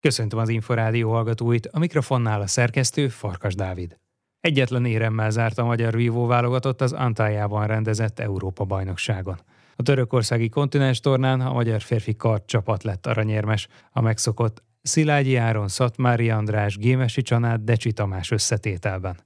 Köszöntöm az Inforádió hallgatóit, a mikrofonnál a szerkesztő Farkas Dávid. Egyetlen éremmel zárt a magyar vívó válogatott az Antályában rendezett Európa-bajnokságon. A törökországi kontinens tornán a magyar férfi kart csapat lett aranyérmes, a megszokott Szilágyi Áron, Szatmári András, Gémesi Csanád, Decsi Tamás összetételben.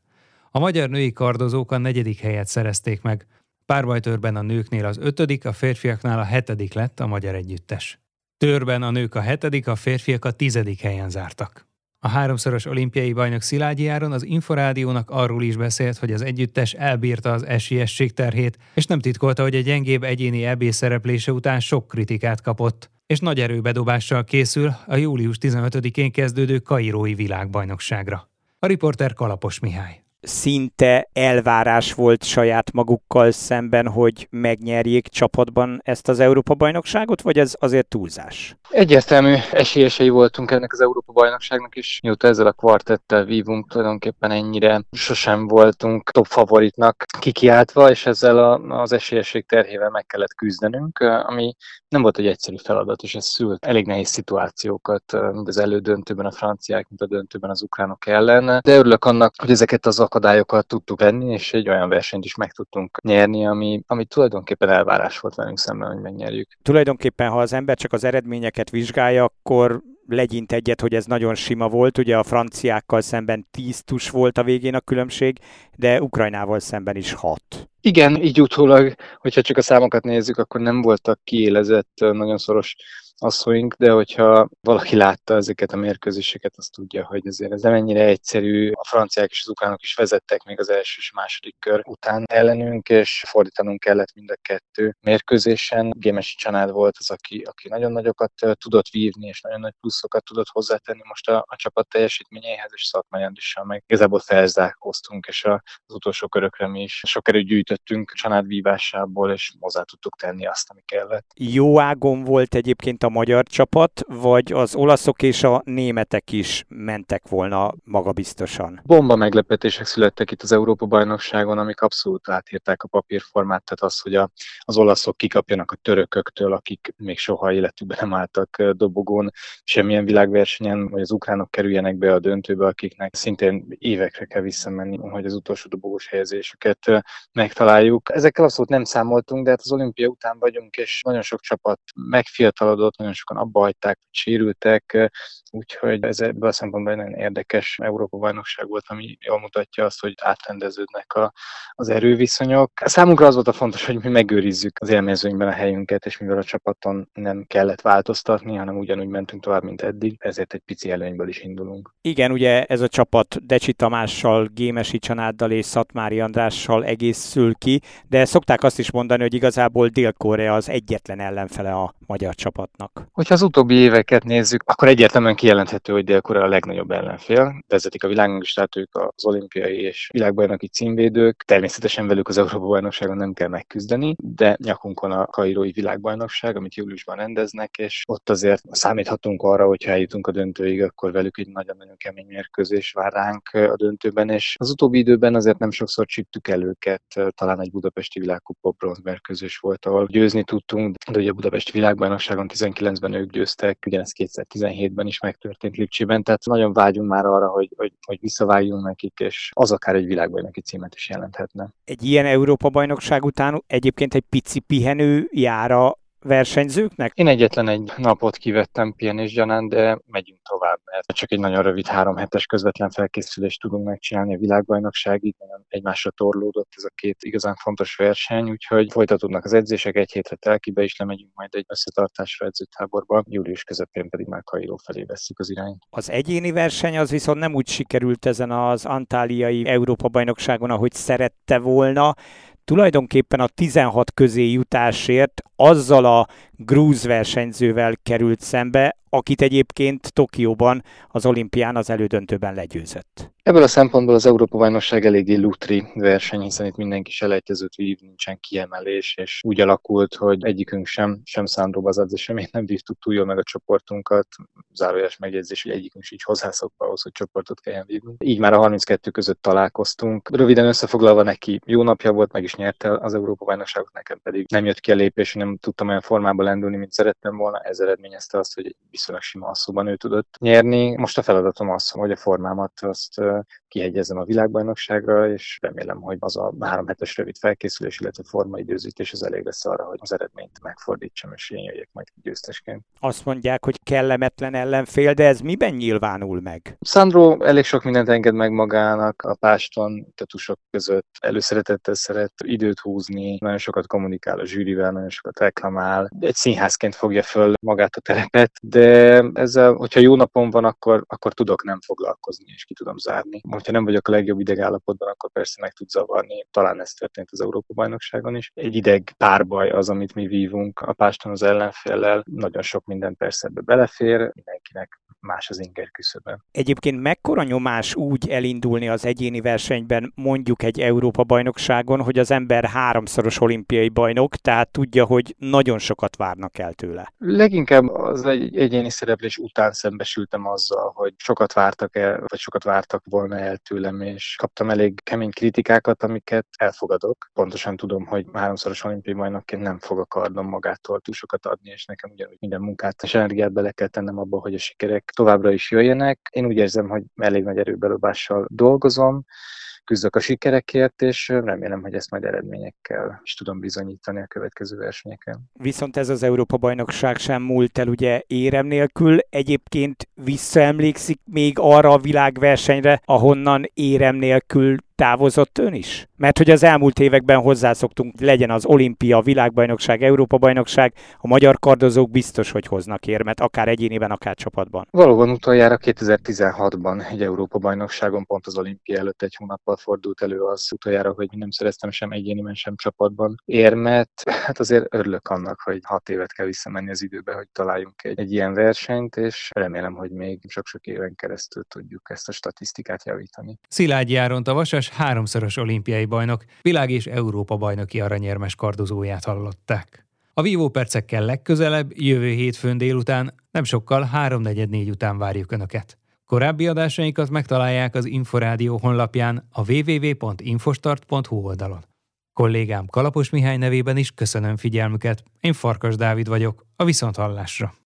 A magyar női kardozók a negyedik helyet szerezték meg, párbajtörben a nőknél az ötödik, a férfiaknál a hetedik lett a magyar együttes. Törben a nők a hetedik, a férfiak a tizedik helyen zártak. A háromszoros olimpiai bajnok Szilágyi Áron az Inforádiónak arról is beszélt, hogy az együttes elbírta az esélyesség terhét, és nem titkolta, hogy a gyengébb egyéni EB szereplése után sok kritikát kapott, és nagy erőbedobással készül a július 15-én kezdődő Kairói világbajnokságra. A riporter Kalapos Mihály szinte elvárás volt saját magukkal szemben, hogy megnyerjék csapatban ezt az Európa-bajnokságot, vagy ez azért túlzás? Egyértelmű esélyesei voltunk ennek az Európa-bajnokságnak is, mióta ezzel a kvartettel vívunk, tulajdonképpen ennyire sosem voltunk top favoritnak kikiáltva, és ezzel a, az esélyesség terhével meg kellett küzdenünk, ami nem volt egy egyszerű feladat, és ez szült elég nehéz szituációkat, mind az elődöntőben a franciák, mint a döntőben az ukránok ellen. De örülök annak, hogy ezeket az akadályokat tudtuk venni, és egy olyan versenyt is meg tudtunk nyerni, ami, ami tulajdonképpen elvárás volt velünk szemben, hogy megnyerjük. Tulajdonképpen, ha az ember csak az eredményeket vizsgálja, akkor legyint egyet, hogy ez nagyon sima volt. Ugye a franciákkal szemben 10 tus volt a végén a különbség, de Ukrajnával szemben is 6. Igen, így utólag, hogyha csak a számokat nézzük, akkor nem voltak kiélezett, nagyon szoros asszoink, de hogyha valaki látta ezeket a mérkőzéseket, azt tudja, hogy azért ez nem ennyire egyszerű. A franciák és az ukránok is vezettek még az első és második kör után ellenünk, és fordítanunk kellett mind a kettő mérkőzésen. Gémesi Csanád volt az, aki, aki nagyon nagyokat tudott vívni, és nagyon nagy pluszokat tudott hozzátenni most a, a csapat teljesítményéhez, és Szakmai Andrissal meg igazából felzárkóztunk, és a, az utolsó körökre mi is sok erőt gyűjtöttünk Csanád vívásából, és hozzá tudtuk tenni azt, ami kellett. Jó ágon volt egyébként a magyar csapat, vagy az olaszok és a németek is mentek volna magabiztosan? Bomba meglepetések születtek itt az Európa-bajnokságon, amik abszolút átírták a papírformát, tehát az, hogy a, az olaszok kikapjanak a törököktől, akik még soha életükben nem álltak dobogón, semmilyen világversenyen, vagy az ukránok kerüljenek be a döntőbe, akiknek szintén évekre kell visszamenni, hogy az utolsó dobogós helyezésüket megtaláljuk. Ezekkel abszolút nem számoltunk, de hát az olimpia után vagyunk, és nagyon sok csapat megfiatalodott, nagyon sokan abba hagyták, hogy sérültek, úgyhogy ez ebből a szempontból egy nagyon érdekes Európa-bajnokság volt, ami jól mutatja azt, hogy átrendeződnek a, az erőviszonyok. Számunkra az volt a fontos, hogy mi megőrizzük az élmezőnyben a helyünket, és mivel a csapaton nem kellett változtatni, hanem ugyanúgy mentünk tovább, mint eddig, ezért egy pici előnyből is indulunk. Igen, ugye ez a csapat Decsi Tamással, Gémesi Csanáddal és Szatmári Andrással egészül ki, de szokták azt is mondani, hogy igazából Dél-Korea az egyetlen ellenfele a magyar csapatnak. Hogyha az utóbbi éveket nézzük, akkor egyértelműen kijelenthető, hogy Dél-Korea a legnagyobb ellenfél. Vezetik a világbajnokságot, ők az olimpiai és világbajnoki címvédők. Természetesen velük az Európa-bajnokságon nem kell megküzdeni, de nyakunkon a Kairói világbajnokság, amit júliusban rendeznek, és ott azért számíthatunk arra, hogy eljutunk a döntőig, akkor velük egy nagyon-nagyon kemény mérkőzés vár ránk a döntőben, és az utóbbi időben azért nem sokszor csíptük el őket, talán egy budapesti világkupa bronzmérkőzés volt, ahol győzni tudtunk, de ugye a budapesti világbajnokságon 19-ben ők győztek, ugyanez 2017-ben is megtörtént Lipcsében, tehát nagyon vágyunk már arra, hogy, hogy, hogy visszavágjunk nekik, és az akár egy világbajnoki címet is jelenthetne. Egy ilyen Európa-bajnokság után egyébként egy pici pihenő jára versenyzőknek? Én egyetlen egy napot kivettem pihenés gyanán, de megyünk tovább, mert csak egy nagyon rövid három hetes közvetlen felkészülést tudunk megcsinálni a világbajnokságig, nagyon egymásra torlódott ez a két igazán fontos verseny, úgyhogy folytatódnak az edzések, egy hétre telkibe is lemegyünk majd egy összetartásra edzőtáborba, július közepén pedig már Kairó felé veszük az irányt. Az egyéni verseny az viszont nem úgy sikerült ezen az antáliai Európa-bajnokságon, ahogy szerette volna tulajdonképpen a 16 közé jutásért azzal a grúz versenyzővel került szembe, akit egyébként Tokióban az olimpián az elődöntőben legyőzött. Ebből a szempontból az Európa-bajnokság eléggé lutri verseny, hiszen itt mindenki selejtezőt vív, nincsen kiemelés, és úgy alakult, hogy egyikünk sem, sem Szándró Bazadze, sem én nem vívtuk túl jól meg a csoportunkat. Zárójeles megjegyzés, hogy egyikünk így hozzászokva ahhoz, hogy csoportot kelljen vívni. Így már a 32 között találkoztunk. Röviden összefoglalva neki jó napja volt, meg is nyerte az Európa-bajnokságot, nekem pedig nem jött ki a lépés, nem tudtam olyan formában lendülni, mint szerettem volna. Ez eredményezte azt, hogy viszonylag sima asszóban ő tudott nyerni. Most a feladatom az, hogy a formámat azt kihegyezem a világbajnokságra, és remélem, hogy az a három hetes rövid felkészülés, illetve formaidőzítés az elég lesz arra, hogy az eredményt megfordítsam, és én jöjjek majd győztesként. Azt mondják, hogy kellemetlen ellenfél, de ez miben nyilvánul meg? Sandro elég sok mindent enged meg magának a páston, tatusok között. Előszeretettel szeret időt húzni, nagyon sokat kommunikál a zsűrivel, nagyon sokat reklamál. Egy színházként fogja föl magát a terepet, de ezzel, hogyha jó napon van, akkor, akkor tudok nem foglalkozni, és ki tudom zárni hogyha nem vagyok a legjobb idegállapotban, akkor persze meg tud zavarni. Talán ez történt az Európa-bajnokságon is. Egy ideg párbaj az, amit mi vívunk a páston az ellenféllel. Nagyon sok minden persze ebbe belefér, mindenkinek más az inger küszöbe. Egyébként mekkora nyomás úgy elindulni az egyéni versenyben mondjuk egy Európa-bajnokságon, hogy az ember háromszoros olimpiai bajnok, tehát tudja, hogy nagyon sokat várnak el tőle? Leginkább az egy egyéni szereplés után szembesültem azzal, hogy sokat vártak el, vagy sokat vártak volna el tőlem, és kaptam elég kemény kritikákat, amiket elfogadok. Pontosan tudom, hogy háromszoros olimpiai bajnokként nem fog a kardom magától túl sokat adni, és nekem ugyanúgy minden munkát és energiát bele kell tennem abba, hogy a sikerek továbbra is jöjjenek. Én úgy érzem, hogy elég nagy erőbelobással dolgozom, küzdök a sikerekért, és remélem, hogy ezt majd eredményekkel is tudom bizonyítani a következő versenyeken. Viszont ez az Európa-bajnokság sem múlt el ugye érem nélkül. Egyébként visszaemlékszik még arra a világversenyre, ahonnan érem nélkül távozott ön is? Mert hogy az elmúlt években hozzászoktunk, legyen az olimpia, világbajnokság, Európa-bajnokság, a magyar kardozók biztos, hogy hoznak érmet, akár egyéniben, akár csapatban. Valóban utoljára 2016-ban egy Európa-bajnokságon pont az olimpia előtt egy hónappal fordult elő az utoljára, hogy nem szereztem sem egyéniben, sem csapatban érmet. Hát azért örülök annak, hogy hat évet kell visszamenni az időbe, hogy találjunk egy, egy ilyen versenyt, és remélem, hogy még sok-sok éven keresztül tudjuk ezt a statisztikát javítani. Szilágyi Áron a Vasas háromszoros olimpiai bajnok, világ és Európa bajnoki aranyérmes kardozóját hallották. A vívó percekkel legközelebb, jövő hétfőn délután, nem sokkal 3.44 után várjuk Önöket. Korábbi adásainkat megtalálják az Inforádió honlapján a www.infostart.hu oldalon. Kollégám Kalapos Mihály nevében is köszönöm figyelmüket. Én Farkas Dávid vagyok, a Viszonthallásra.